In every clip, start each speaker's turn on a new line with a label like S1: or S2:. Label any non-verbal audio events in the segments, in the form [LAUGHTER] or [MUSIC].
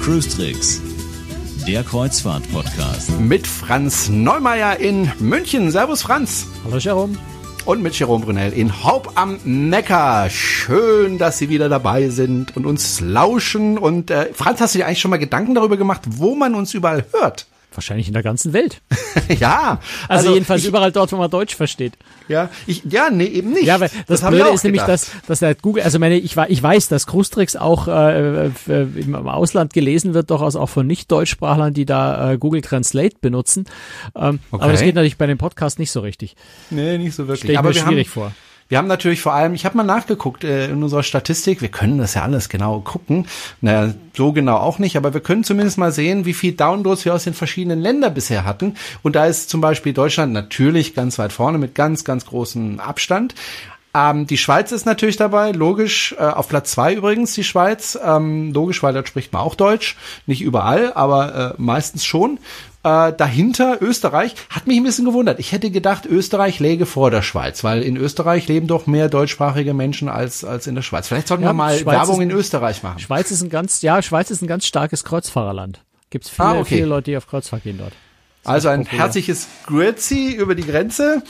S1: Cruise Tricks, der Kreuzfahrt-Podcast.
S2: Mit Franz Neumeier in München. Servus Franz.
S3: Hallo Jerome.
S2: Und mit Jerome Brunel in Haupt am Neckar. Schön, dass Sie wieder dabei sind und uns lauschen. Und äh, Franz, hast du dir eigentlich schon mal Gedanken darüber gemacht, wo man uns überall hört?
S3: Wahrscheinlich in der ganzen Welt. [LAUGHS]
S2: ja.
S3: Also, also jedenfalls ich, überall dort, wo man Deutsch versteht.
S2: Ja, ich, ja, nee, eben nicht.
S3: Ja, weil das, das Blöde ist nämlich, dass, dass der Google, also meine, ich, ich weiß, dass Krustrix auch äh, im Ausland gelesen wird, durchaus auch von Nicht-Deutschsprachlern, die da äh, Google Translate benutzen. Ähm, okay. Aber das geht natürlich bei dem Podcast nicht so richtig.
S2: Nee, nicht so wirklich.
S3: Stell ich aber mir schwierig haben, vor.
S2: Wir haben natürlich vor allem, ich habe mal nachgeguckt äh, in unserer Statistik, wir können das ja alles genau gucken, naja, so genau auch nicht, aber wir können zumindest mal sehen, wie viel Downloads wir aus den verschiedenen Ländern bisher hatten. Und da ist zum Beispiel Deutschland natürlich ganz weit vorne mit ganz, ganz großem Abstand. Ähm, die Schweiz ist natürlich dabei, logisch, äh, auf Platz zwei übrigens die Schweiz, ähm, logisch, weil dort spricht man auch Deutsch, nicht überall, aber äh, meistens schon. Äh, dahinter Österreich hat mich ein bisschen gewundert. Ich hätte gedacht, Österreich läge vor der Schweiz, weil in Österreich leben doch mehr deutschsprachige Menschen als als in der Schweiz. Vielleicht sollten ja, wir mal Schweiz Werbung ist, in Österreich machen.
S3: Schweiz ist ein ganz ja, Schweiz ist ein ganz starkes Kreuzfahrerland. Gibt's viele, ah, okay. viele Leute, die auf Kreuzfahrt gehen dort.
S2: Also ein populär. herzliches Grüezi über die Grenze.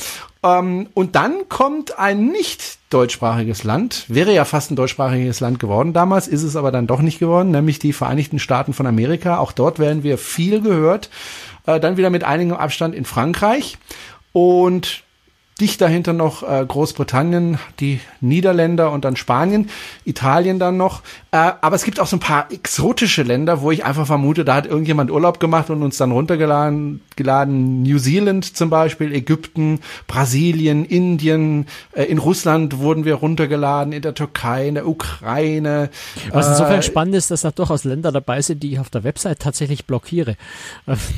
S2: Ähm, und dann kommt ein nicht deutschsprachiges Land, wäre ja fast ein deutschsprachiges Land geworden damals, ist es aber dann doch nicht geworden, nämlich die Vereinigten Staaten von Amerika. Auch dort werden wir viel gehört. Äh, dann wieder mit einigem Abstand in Frankreich. Und dicht dahinter noch äh, Großbritannien, die Niederländer und dann Spanien, Italien dann noch. Äh, aber es gibt auch so ein paar exotische Länder, wo ich einfach vermute, da hat irgendjemand Urlaub gemacht und uns dann runtergeladen. Geladen. New Zealand zum Beispiel, Ägypten, Brasilien, Indien. Äh, in Russland wurden wir runtergeladen, in der Türkei, in der Ukraine.
S3: Was insofern äh, spannend ist, dass da durchaus Länder dabei sind, die ich auf der Website tatsächlich blockiere.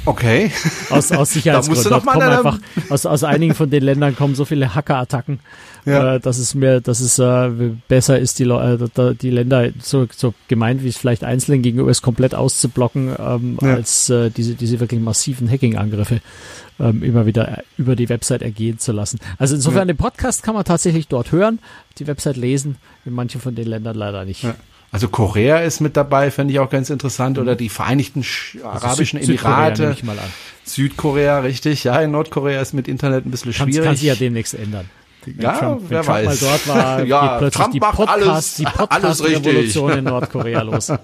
S2: Okay.
S3: aus, aus Sicherheitsgründen. [LAUGHS] Da musst du noch mal einfach, aus, aus einigen von den Ländern kommen so viele Hackerattacken, ja. äh, dass es mir, dass es äh, besser ist, die, äh, die Länder so, so gemeint, wie es vielleicht einzeln gegenüber ist, komplett auszublocken, ähm, ja. als äh, diese, diese wirklich massiven Hacking-Angriffe ähm, immer wieder über die Website ergehen zu lassen. Also insofern, ja. den Podcast kann man tatsächlich dort hören, die Website lesen, in manchen von den Ländern leider nicht.
S2: Also Korea ist mit dabei, fände ich auch ganz interessant, mhm. oder die Vereinigten also Arabischen Süd Emirate. Südkorea, Südkorea, richtig. Ja, in Nordkorea ist mit Internet ein bisschen schwierig.
S3: Kann sich ja demnächst ändern.
S2: Ja,
S3: Trump,
S2: wer
S3: Trump
S2: weiß.
S3: mal dort war, [LAUGHS]
S2: ja,
S3: plötzlich
S2: Trump
S3: die
S2: macht
S3: Podcast,
S2: alles,
S3: die Podcast-Revolution in Nordkorea los. [LAUGHS]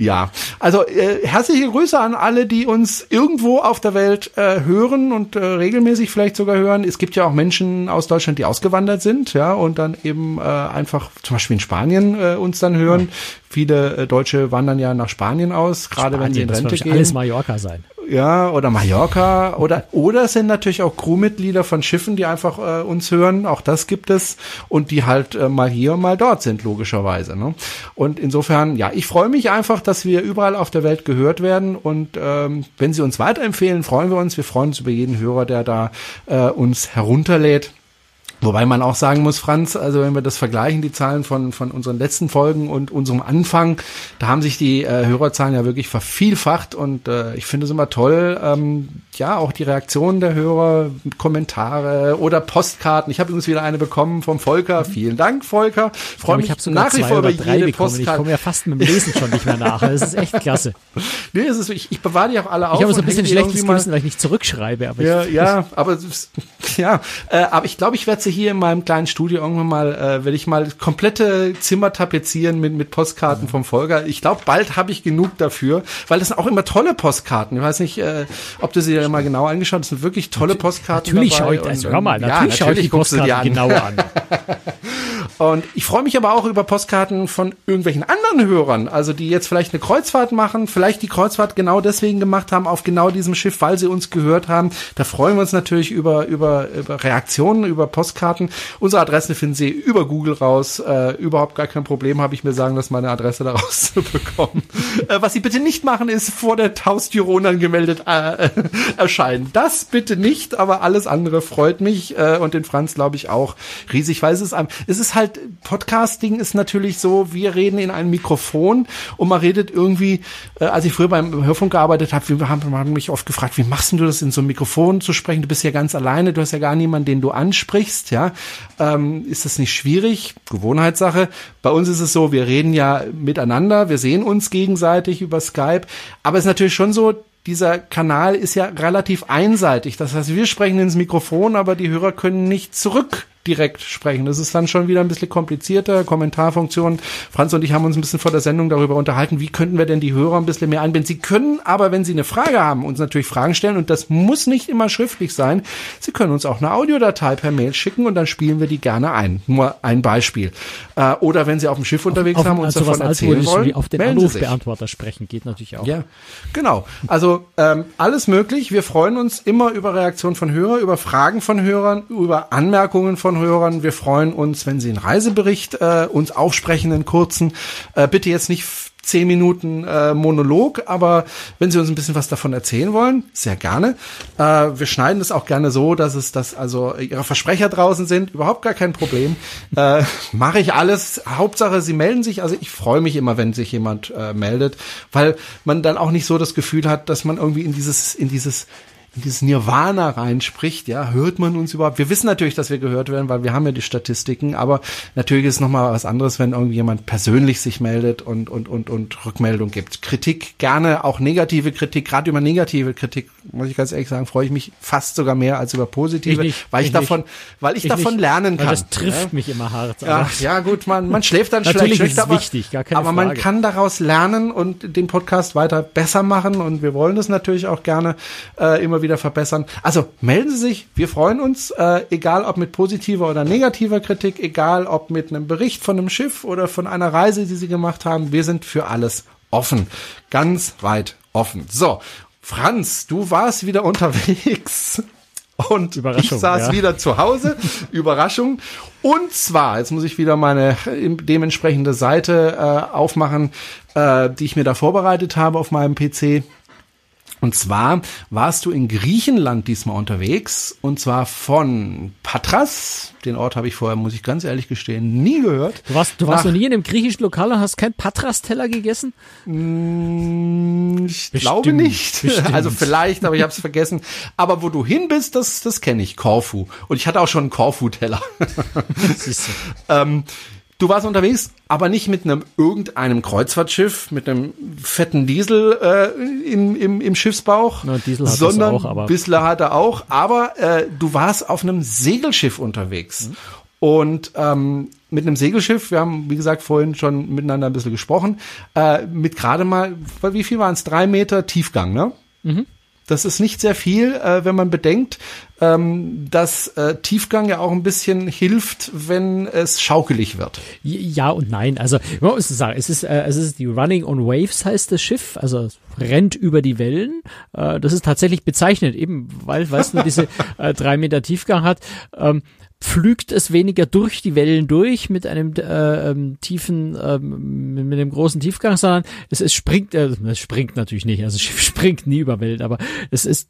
S2: Ja, also äh, herzliche Grüße an alle, die uns irgendwo auf der Welt äh, hören und äh, regelmäßig vielleicht sogar hören. Es gibt ja auch Menschen aus Deutschland, die ausgewandert sind, ja, und dann eben äh, einfach zum Beispiel in Spanien äh, uns dann hören. Ja. Viele äh, Deutsche wandern ja nach Spanien aus, gerade wenn sie in Rente
S3: das
S2: gehen.
S3: Alles Mallorca sein
S2: ja, oder Mallorca oder oder es sind natürlich auch Crewmitglieder von Schiffen, die einfach äh, uns hören, auch das gibt es und die halt äh, mal hier mal dort sind logischerweise. Ne? Und insofern, ja, ich freue mich einfach, dass wir überall auf der Welt gehört werden und ähm, wenn Sie uns weiterempfehlen, freuen wir uns. Wir freuen uns über jeden Hörer, der da äh, uns herunterlädt. Wobei man auch sagen muss, Franz, also wenn wir das vergleichen, die Zahlen von, von unseren letzten Folgen und unserem Anfang, da haben sich die äh, Hörerzahlen ja wirklich vervielfacht und äh, ich finde es immer toll, ähm, ja, auch die Reaktionen der Hörer, Kommentare oder Postkarten. Ich habe übrigens wieder eine bekommen vom Volker. Vielen Dank, Volker.
S3: Freue mich ich nach wie vor über jede bekommen. Postkarte. Ich komme ja fast mit dem Lesen schon nicht mehr nach. Das ist echt klasse. [LAUGHS]
S2: nee, es ist, ich, ich bewahre die auch alle auf.
S3: Ich habe so ein bisschen schlechtes Gewissen, weil ich nicht zurückschreibe. Aber
S2: ja,
S3: ich,
S2: ja, aber [LAUGHS] ja, äh, aber ich glaube, ich werde sie hier in meinem kleinen Studio irgendwann mal, äh, werde ich mal komplette Zimmer tapezieren mit mit Postkarten vom Volker. Ich glaube, bald habe ich genug dafür, weil das sind auch immer tolle Postkarten. Ich weiß nicht, äh, ob du sie ja mal genau angeschaut. Das sind wirklich tolle Postkarten.
S3: Natürlich schaue ich, also hör mal, natürlich, ja, natürlich schaue ich die Postkarten genau an. [LAUGHS]
S2: Und ich freue mich aber auch über Postkarten von irgendwelchen anderen Hörern, also die jetzt vielleicht eine Kreuzfahrt machen, vielleicht die Kreuzfahrt genau deswegen gemacht haben auf genau diesem Schiff, weil sie uns gehört haben. Da freuen wir uns natürlich über, über, über Reaktionen, über Postkarten. Unsere Adresse finden Sie über Google raus. Äh, überhaupt gar kein Problem, habe ich mir sagen lassen, meine Adresse da [LAUGHS] rauszubekommen. äh, was Sie bitte nicht machen, ist vor der Haustür unangemeldet äh, [LAUGHS] erscheinen. Das bitte nicht, aber alles andere freut mich äh, und den Franz glaube ich auch riesig, weil es ist, es ist halt halt, Podcasting ist natürlich so, wir reden in ein Mikrofon und man redet irgendwie, äh, als ich früher beim Hörfunk gearbeitet habe, wir haben, haben mich oft gefragt, wie machst du das in so einem Mikrofon zu sprechen? Du bist ja ganz alleine, du hast ja gar niemanden, den du ansprichst, ja. Ähm, ist das nicht schwierig? Gewohnheitssache. Bei uns ist es so, wir reden ja miteinander, wir sehen uns gegenseitig über Skype, aber es ist natürlich schon so, dieser Kanal ist ja relativ einseitig. Das heißt, wir sprechen ins Mikrofon, aber die Hörer können nicht zurück direkt sprechen. Das ist dann schon wieder ein bisschen komplizierter. Kommentarfunktion. Franz und ich haben uns ein bisschen vor der Sendung darüber unterhalten, wie könnten wir denn die Hörer ein bisschen mehr einbinden. Sie können aber, wenn Sie eine Frage haben, uns natürlich Fragen stellen und das muss nicht immer schriftlich sein. Sie können uns auch eine Audiodatei per Mail schicken und dann spielen wir die gerne ein. Nur ein Beispiel. Äh, oder wenn Sie auf dem Schiff unterwegs auf, haben und uns also davon erzählen wollen, wie
S3: auf den Anrufbeantworter sprechen geht natürlich auch.
S2: Ja, genau. Also ähm, alles möglich. Wir freuen uns immer über Reaktionen von Hörern, über Fragen von Hörern, über Anmerkungen von Hörern. Wir freuen uns, wenn Sie einen Reisebericht äh, uns aufsprechen, einen kurzen. Äh, bitte jetzt nicht zehn Minuten äh, Monolog, aber wenn Sie uns ein bisschen was davon erzählen wollen, sehr gerne. Äh, wir schneiden es auch gerne so, dass es, dass also Ihre Versprecher draußen sind, überhaupt gar kein Problem. Äh, Mache ich alles. Hauptsache, Sie melden sich. Also ich freue mich immer, wenn sich jemand äh, meldet, weil man dann auch nicht so das Gefühl hat, dass man irgendwie in dieses, in dieses in dieses Nirvana reinspricht, ja, hört man uns überhaupt? Wir wissen natürlich, dass wir gehört werden, weil wir haben ja die Statistiken, aber natürlich ist es nochmal was anderes, wenn irgendjemand persönlich sich meldet und, und, und, und Rückmeldung gibt. Kritik, gerne auch negative Kritik, gerade über negative Kritik, muss ich ganz ehrlich sagen, freue ich mich fast sogar mehr als über positive, ich nicht, weil ich, ich davon, weil ich, ich davon nicht, lernen kann.
S3: das trifft ja? mich immer hart.
S2: Ja, ja, gut, man, man schläft dann [LAUGHS]
S3: natürlich
S2: schlecht.
S3: Ist wichtig, gar keine
S2: aber
S3: Frage.
S2: man kann daraus lernen und den Podcast weiter besser machen und wir wollen das natürlich auch gerne äh, immer wieder verbessern. Also melden Sie sich, wir freuen uns, äh, egal ob mit positiver oder negativer Kritik, egal ob mit einem Bericht von einem Schiff oder von einer Reise, die Sie gemacht haben. Wir sind für alles offen, ganz weit offen. So, Franz, du warst wieder unterwegs. Und ich saß ja. wieder zu Hause. Überraschung. Und zwar, jetzt muss ich wieder meine dementsprechende Seite äh, aufmachen, äh, die ich mir da vorbereitet habe auf meinem PC. Und zwar warst du in Griechenland diesmal unterwegs und zwar von Patras, den Ort habe ich vorher, muss ich ganz ehrlich gestehen, nie gehört.
S3: Du warst, du warst noch nie in einem griechischen Lokal und hast kein Patras-Teller gegessen?
S2: Mm, ich bestimmt, glaube nicht. [LAUGHS] Bestimmt. Also vielleicht, aber ich habe es vergessen. Aber wo du hin bist, das, das kenne ich, Korfu. Und ich hatte auch schon einen Korfu-Teller. [LAUGHS] ähm, Du warst unterwegs, aber nicht mit einem irgendeinem Kreuzfahrtschiff, mit einem fetten Diesel äh, im, im, im Schiffsbauch,
S3: Na, Diesel hat
S2: sondern
S3: auch, aber
S2: Bissler hat er auch, aber äh, du warst auf einem Segelschiff unterwegs. Mhm. Und ähm, mit einem Segelschiff, wir haben, wie gesagt, vorhin schon miteinander ein bisschen gesprochen, äh, mit gerade mal, wie viel waren es? Drei Meter Tiefgang, ne? Mhm. Das ist nicht sehr viel, äh, wenn man bedenkt, ähm, dass äh, Tiefgang ja auch ein bisschen hilft, wenn es schaukelig wird.
S3: Ja und nein. Also man muss sagen, es ist, äh, es ist die Running on Waves heißt das Schiff, also rennt über die Wellen. Äh, das ist tatsächlich bezeichnet, eben weil weil es nur diese [LAUGHS] äh, drei Meter Tiefgang hat. Ähm, pflügt es weniger durch die Wellen durch mit einem äh, ähm, tiefen, ähm, mit einem großen Tiefgang, sondern es, es springt, äh, es springt natürlich nicht, also es [LAUGHS] springt nie über Wellen, aber es ist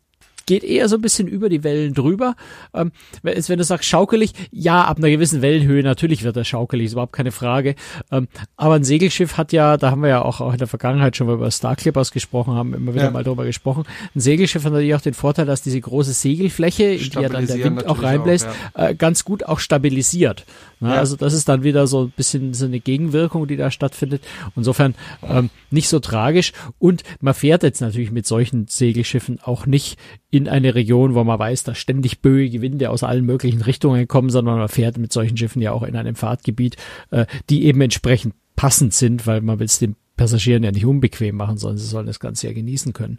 S3: geht eher so ein bisschen über die Wellen drüber. Ähm, wenn du sagst schaukelig, ja, ab einer gewissen Wellenhöhe natürlich wird er schaukelig, ist überhaupt keine Frage. Ähm, aber ein Segelschiff hat ja, da haben wir ja auch, auch in der Vergangenheit schon mal über Star Clippers gesprochen, haben immer wieder ja. mal darüber gesprochen. Ein Segelschiff hat natürlich auch den Vorteil, dass diese große Segelfläche, in die ja dann der Wind auch reinbläst, auch, ja. äh, ganz gut auch stabilisiert. Ja, also das ist dann wieder so ein bisschen so eine Gegenwirkung, die da stattfindet. Insofern ähm, nicht so tragisch. Und man fährt jetzt natürlich mit solchen Segelschiffen auch nicht in eine Region, wo man weiß, dass ständig böige Winde aus allen möglichen Richtungen kommen, sondern man fährt mit solchen Schiffen ja auch in einem Fahrtgebiet, äh, die eben entsprechend passend sind, weil man will es den Passagieren ja nicht unbequem machen, sondern sie sollen das Ganze ja genießen können.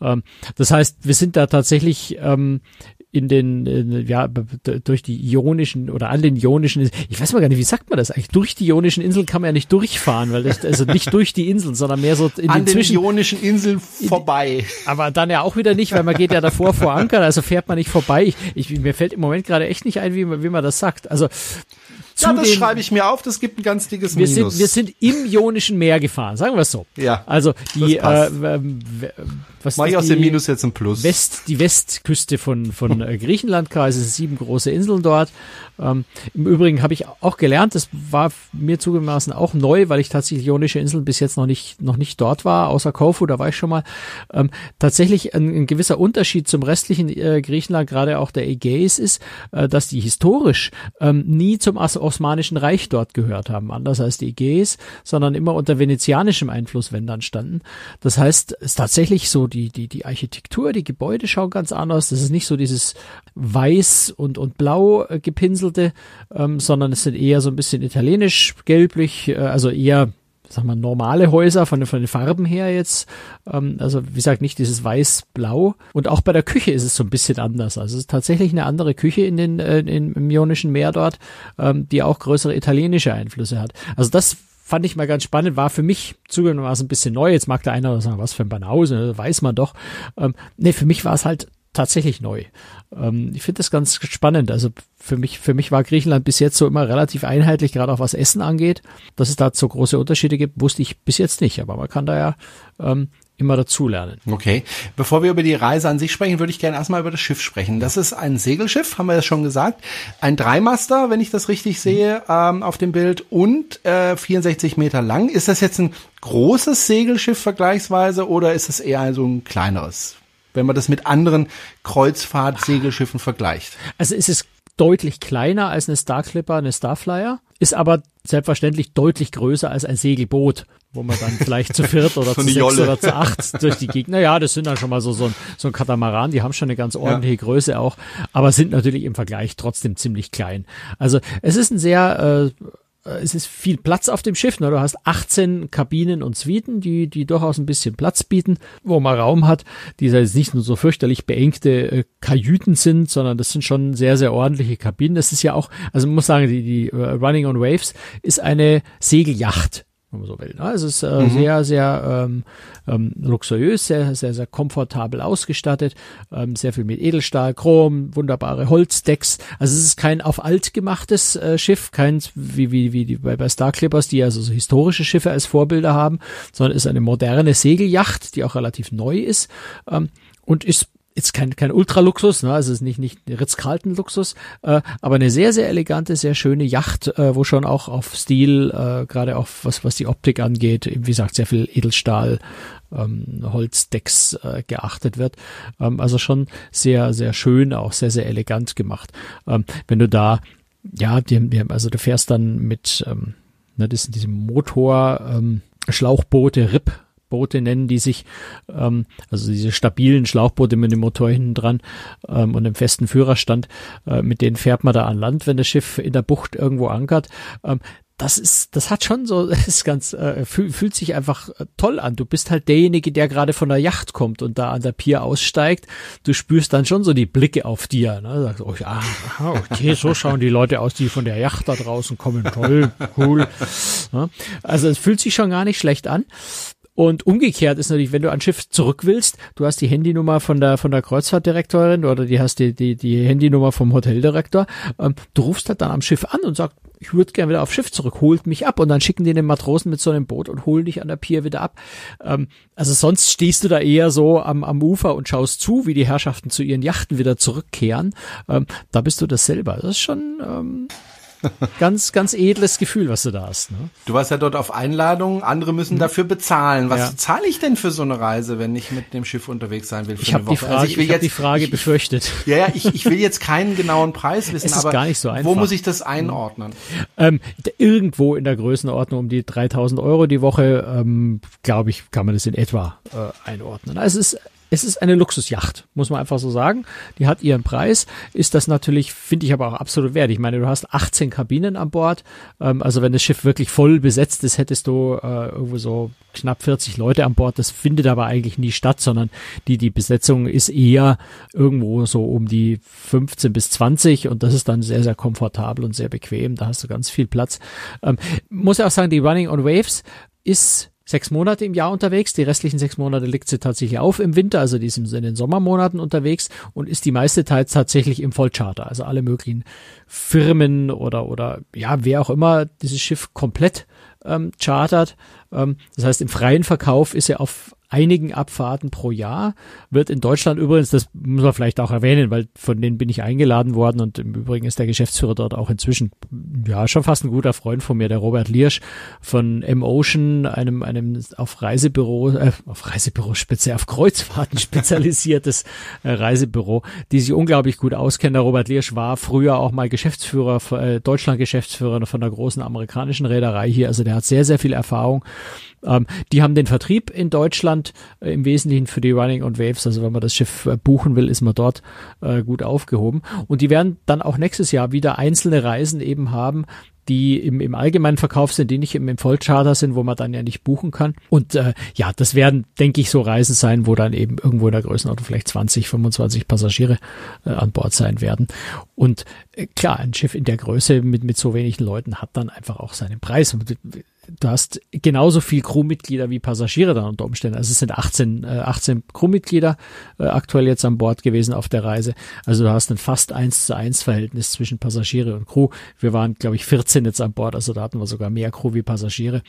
S3: Ähm, das heißt, wir sind da tatsächlich ähm, in den, in, ja, durch die ionischen oder an den ionischen, ich weiß mal gar nicht, wie sagt man das eigentlich? Durch die ionischen Inseln kann man ja nicht durchfahren, weil das, also nicht durch die Inseln, sondern mehr so
S2: in an den, den ionischen Inseln vorbei.
S3: aber dann ja auch wieder nicht, weil man geht ja davor vor Anker, also fährt man nicht vorbei. Ich, ich, mir fällt im Moment gerade echt nicht ein, wie, wie man das sagt. Also,
S2: ja, das schreibe ich mir auf, das gibt ein ganz dickes
S3: wir
S2: Minus.
S3: Sind, wir sind im Ionischen Meer gefahren, sagen wir es so.
S2: Ja.
S3: Also die, äh,
S2: was Mach ich aus dem Minus jetzt ein Plus.
S3: West, die Westküste von, von [LAUGHS] äh, Griechenland, quasi sieben große Inseln dort. Ähm, Im Übrigen habe ich auch gelernt, das war mir zugegebenermaßen auch neu, weil ich tatsächlich Ionische Inseln bis jetzt noch nicht, noch nicht dort war, außer Korfu, da war ich schon mal. Ähm, tatsächlich ein, ein, gewisser Unterschied zum restlichen äh, Griechenland, gerade auch der Ägäis, ist, äh, dass die historisch ähm, nie zum Osmanischen Reich dort gehört haben, anders als die Ägäis, sondern immer unter venezianischem Einfluss, wenn dann standen. Das heißt, es ist tatsächlich so, die, die, die Architektur, die Gebäude schauen ganz anders. Das ist nicht so dieses weiß und, und blau äh, gepinselte, ähm, sondern es sind eher so ein bisschen italienisch, gelblich, äh, also eher sag mal, normale Häuser von, von den Farben her jetzt. Ähm, also wie gesagt, nicht dieses weiß-blau. Und auch bei der Küche ist es so ein bisschen anders. Also es ist tatsächlich eine andere Küche in den, äh, in, im Ionischen Meer dort, ähm, die auch größere italienische Einflüsse hat. Also das fand ich mal ganz spannend, war für mich zugegebenermaßen ein bisschen neu. Jetzt mag der eine oder sagen, was für ein Banause, weiß man doch. Ähm, nee, für mich war es halt tatsächlich neu. Ähm, ich finde das ganz spannend. Also für mich, für mich war Griechenland bis jetzt so immer relativ einheitlich, gerade auch was Essen angeht. Dass es da so große Unterschiede gibt, wusste ich bis jetzt nicht. Aber man kann da ja ähm, immer dazulernen.
S2: Okay. Bevor wir über die Reise an sich sprechen, würde ich gerne erstmal über das Schiff sprechen. Das ist ein Segelschiff, haben wir ja schon gesagt. Ein Dreimaster, wenn ich das richtig sehe, ähm, auf dem Bild und äh, 64 Meter lang. Ist das jetzt ein großes Segelschiff vergleichsweise oder ist es eher so ein kleineres? Wenn man das mit anderen Kreuzfahrt-Segelschiffen vergleicht.
S3: Also ist es deutlich kleiner als eine Star Clipper, eine Starflyer, ist aber selbstverständlich deutlich größer als ein Segelboot, wo man dann vielleicht zu viert oder [LAUGHS] zu sechs Jolle. oder zu acht durch die Gegner. Ja, das sind dann schon mal so, so ein, so ein Katamaran, die haben schon eine ganz ordentliche ja. Größe auch, aber sind natürlich im Vergleich trotzdem ziemlich klein. Also es ist ein sehr äh, es ist viel Platz auf dem Schiff. Ne? Du hast 18 Kabinen und Suiten, die, die durchaus ein bisschen Platz bieten, wo man Raum hat, die jetzt nicht nur so fürchterlich beengte äh, Kajüten sind, sondern das sind schon sehr, sehr ordentliche Kabinen. Das ist ja auch, also man muss sagen, die, die uh, Running on Waves ist eine Segelyacht wenn man so will. Ne? Es ist äh, mhm. sehr, sehr ähm, ähm, luxuriös, sehr, sehr, sehr komfortabel ausgestattet, ähm, sehr viel mit Edelstahl, Chrom, wunderbare Holzdecks. Also es ist kein auf alt gemachtes äh, Schiff, kein wie, wie, wie die, bei, bei Star Clippers, die also so historische Schiffe als Vorbilder haben, sondern ist eine moderne Segelyacht, die auch relativ neu ist ähm, und ist jetzt kein, kein Ultraluxus, ne? also es ist nicht, nicht Ritz-Carlton-Luxus, äh, aber eine sehr, sehr elegante, sehr schöne Yacht, äh, wo schon auch auf Stil, äh, gerade auch was, was die Optik angeht, wie gesagt, sehr viel Edelstahl, ähm, Holzdecks äh, geachtet wird. Ähm, also schon sehr, sehr schön, auch sehr, sehr elegant gemacht. Ähm, wenn du da, ja, die, die, also du fährst dann mit, ähm, ne, das sind diese Motor, ähm, Schlauchboote, RIP Boote nennen die sich, ähm, also diese stabilen Schlauchboote mit dem Motor hinten dran ähm, und dem festen Führerstand, äh, mit denen fährt man da an Land, wenn das Schiff in der Bucht irgendwo ankert. Ähm, das ist, das hat schon so, [LAUGHS] ist ganz, äh, fühl, fühlt sich einfach äh, toll an. Du bist halt derjenige, der gerade von der Yacht kommt und da an der Pier aussteigt. Du spürst dann schon so die Blicke auf dir. Ne? Du sagst, oh ja, okay, so schauen die Leute aus, die von der Yacht da draußen kommen. Toll, cool. Ja? Also es fühlt sich schon gar nicht schlecht an. Und umgekehrt ist natürlich, wenn du an Schiff zurück willst, du hast die Handynummer von der von der Kreuzfahrtdirektorin oder die hast die die die Handynummer vom Hoteldirektor, ähm, du rufst halt dann am Schiff an und sagst, ich würde gerne wieder auf Schiff zurück, holt mich ab und dann schicken die den Matrosen mit so einem Boot und holen dich an der Pier wieder ab. Ähm, also sonst stehst du da eher so am, am Ufer und schaust zu, wie die Herrschaften zu ihren Yachten wieder zurückkehren. Ähm, da bist du das selber. Das ist schon ähm, ganz, ganz edles Gefühl, was du da hast. Ne?
S2: Du warst ja dort auf Einladung, andere müssen hm. dafür bezahlen. Was ja. zahle ich denn für so eine Reise, wenn ich mit dem Schiff unterwegs sein will?
S3: ich habe die Frage, also ich will ich jetzt, die Frage ich, befürchtet.
S2: Ja, ja, ich, ich will jetzt keinen genauen Preis wissen,
S3: aber gar nicht so einfach.
S2: wo muss ich das einordnen?
S3: Ähm, irgendwo in der Größenordnung um die 3000 Euro die Woche, ähm, glaube ich, kann man das in etwa äh, einordnen. Also es ist es ist eine Luxusjacht, muss man einfach so sagen. Die hat ihren Preis, ist das natürlich, finde ich aber auch absolut wert. Ich meine, du hast 18 Kabinen an Bord. Ähm, also wenn das Schiff wirklich voll besetzt ist, hättest du äh, irgendwo so knapp 40 Leute an Bord. Das findet aber eigentlich nie statt, sondern die, die Besetzung ist eher irgendwo so um die 15 bis 20 und das ist dann sehr, sehr komfortabel und sehr bequem. Da hast du ganz viel Platz. Ähm, muss ja auch sagen, die Running on Waves ist sechs Monate im Jahr unterwegs. Die restlichen sechs Monate liegt sie tatsächlich auf im Winter, also die ist in den Sommermonaten unterwegs und ist die meiste Zeit tatsächlich im Vollcharter. Also alle möglichen Firmen oder, oder ja, wer auch immer dieses Schiff komplett ähm, chartert. Ähm, das heißt, im freien Verkauf ist er auf einigen Abfahrten pro Jahr. Wird in Deutschland übrigens, das muss man vielleicht auch erwähnen, weil von denen bin ich eingeladen worden und im Übrigen ist der Geschäftsführer dort auch inzwischen, ja, schon fast ein guter Freund von mir, der Robert Liersch von M-Ocean, einem, einem auf Reisebüro, äh, auf Reisebüro speziell, auf Kreuzfahrten [LAUGHS] spezialisiertes äh, Reisebüro, die sich unglaublich gut auskennen. Der Robert Liersch war früher auch mal Geschäftsführer, äh, Deutschland-Geschäftsführer von der großen amerikanischen Reederei hier, also der hat sehr, sehr viel Erfahrung ähm, die haben den Vertrieb in Deutschland äh, im Wesentlichen für die Running on Waves. Also wenn man das Schiff äh, buchen will, ist man dort äh, gut aufgehoben. Und die werden dann auch nächstes Jahr wieder einzelne Reisen eben haben, die im, im allgemeinen Verkauf sind, die nicht im, im Vollcharter sind, wo man dann ja nicht buchen kann. Und äh, ja, das werden, denke ich, so Reisen sein, wo dann eben irgendwo in der Größenordnung vielleicht 20, 25 Passagiere äh, an Bord sein werden. Und äh, klar, ein Schiff in der Größe mit, mit so wenigen Leuten hat dann einfach auch seinen Preis du hast genauso viel Crewmitglieder wie Passagiere dann unter Umständen. Also es sind 18, äh, 18 Crewmitglieder äh, aktuell jetzt an Bord gewesen auf der Reise. Also du hast ein fast eins zu eins Verhältnis zwischen Passagiere und Crew. Wir waren, glaube ich, 14 jetzt an Bord, also da hatten wir sogar mehr Crew wie Passagiere.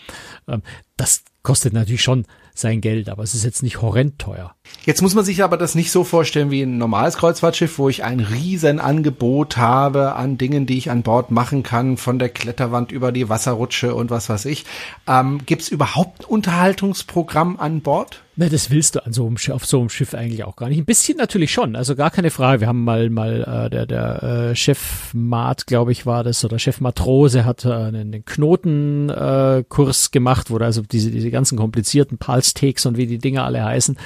S3: Ähm, das kostet natürlich schon sein Geld, aber es ist jetzt nicht horrend teuer.
S2: Jetzt muss man sich aber das nicht so vorstellen wie ein normales Kreuzfahrtschiff, wo ich ein riesen Angebot habe an Dingen, die ich an Bord machen kann, von der Kletterwand über die Wasserrutsche und was weiß ich. Ähm, Gibt es überhaupt ein Unterhaltungsprogramm an Bord?
S3: Na, das willst du an so einem Schiff, auf so einem Schiff eigentlich auch gar nicht. Ein bisschen natürlich schon, also gar keine Frage. Wir haben mal mal äh, der der äh, Chef Mat, glaube ich, war das oder Chef Matrose hat äh, einen Knotenkurs äh, Kurs gemacht, wo da also diese diese ganzen komplizierten Pulse-Takes und wie die Dinger alle heißen.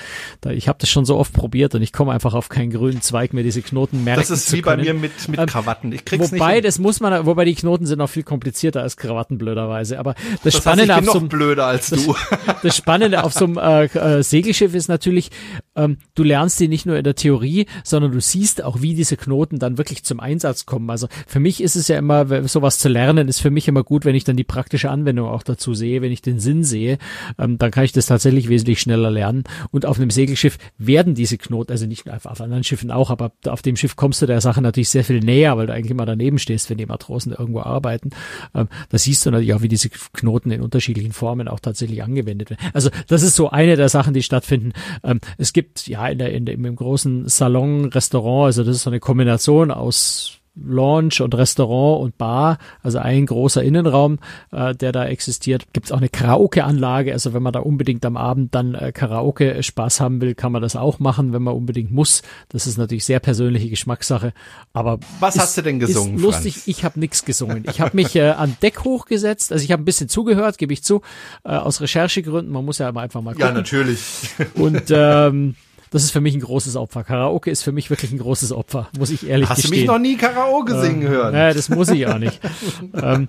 S3: Da, ich habe das schon so oft probiert und ich komme einfach auf keinen grünen Zweig mehr diese Knoten merken
S2: Das ist wie bei mir mit mit ähm, Krawatten. Ich
S3: krieg's wobei nicht das muss man, wobei die Knoten sind noch viel komplizierter als Krawatten blöderweise. Aber das,
S2: das
S3: Spannende
S2: heißt, ich bin auf so einem, blöder als du.
S3: Das, [LAUGHS] das Spannende auf so einem äh, äh Segelschiff ist natürlich, ähm, du lernst die nicht nur in der Theorie, sondern du siehst auch, wie diese Knoten dann wirklich zum Einsatz kommen. Also für mich ist es ja immer, sowas zu lernen, ist für mich immer gut, wenn ich dann die praktische Anwendung auch dazu sehe, wenn ich den Sinn sehe, ähm, dann kann ich das tatsächlich wesentlich schneller lernen. Und auf einem Segelschiff werden diese Knoten, also nicht einfach auf anderen Schiffen auch, aber auf dem Schiff kommst du der Sache natürlich sehr viel näher, weil du eigentlich immer daneben stehst, wenn die Matrosen irgendwo arbeiten. Ähm, da siehst du natürlich auch, wie diese Knoten in unterschiedlichen Formen auch tatsächlich angewendet werden. Also das ist so eine der Sachen, die stattfinden stattfinden. Ähm, es gibt ja in der, in der, im großen Salon, Restaurant, also das ist so eine Kombination aus Lounge und Restaurant und Bar, also ein großer Innenraum, äh, der da existiert. Gibt es auch eine Karaoke-Anlage, also wenn man da unbedingt am Abend dann äh, Karaoke-Spaß haben will, kann man das auch machen, wenn man unbedingt muss. Das ist natürlich sehr persönliche Geschmackssache. Aber
S2: was ist, hast du denn gesungen?
S3: Ist lustig, Franz? ich habe nichts gesungen. Ich habe mich äh, an Deck hochgesetzt, also ich habe ein bisschen zugehört, gebe ich zu, äh, aus Recherchegründen. Man muss ja einfach mal gucken.
S2: Ja, natürlich.
S3: Und ähm, das ist für mich ein großes Opfer. Karaoke ist für mich wirklich ein großes Opfer, muss ich ehrlich
S2: Hast
S3: gestehen.
S2: Hast du mich noch nie Karaoke singen
S3: ähm,
S2: hören?
S3: Naja, das muss ich auch nicht. [LAUGHS] ähm,